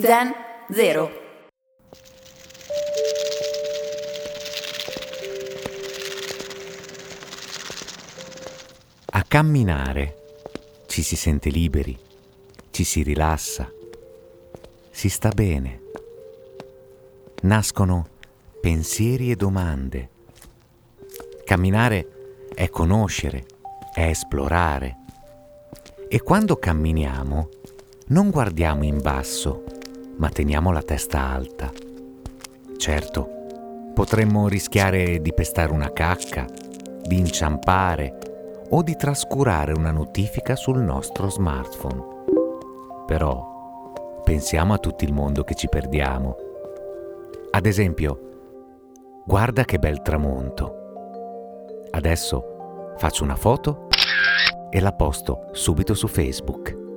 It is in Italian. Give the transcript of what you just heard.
Zen Zero. A camminare ci si sente liberi, ci si rilassa, si sta bene. Nascono pensieri e domande. Camminare è conoscere, è esplorare. E quando camminiamo non guardiamo in basso, ma teniamo la testa alta. Certo, potremmo rischiare di pestare una cacca, di inciampare o di trascurare una notifica sul nostro smartphone. Però pensiamo a tutto il mondo che ci perdiamo. Ad esempio, guarda che bel tramonto. Adesso faccio una foto e la posto subito su Facebook.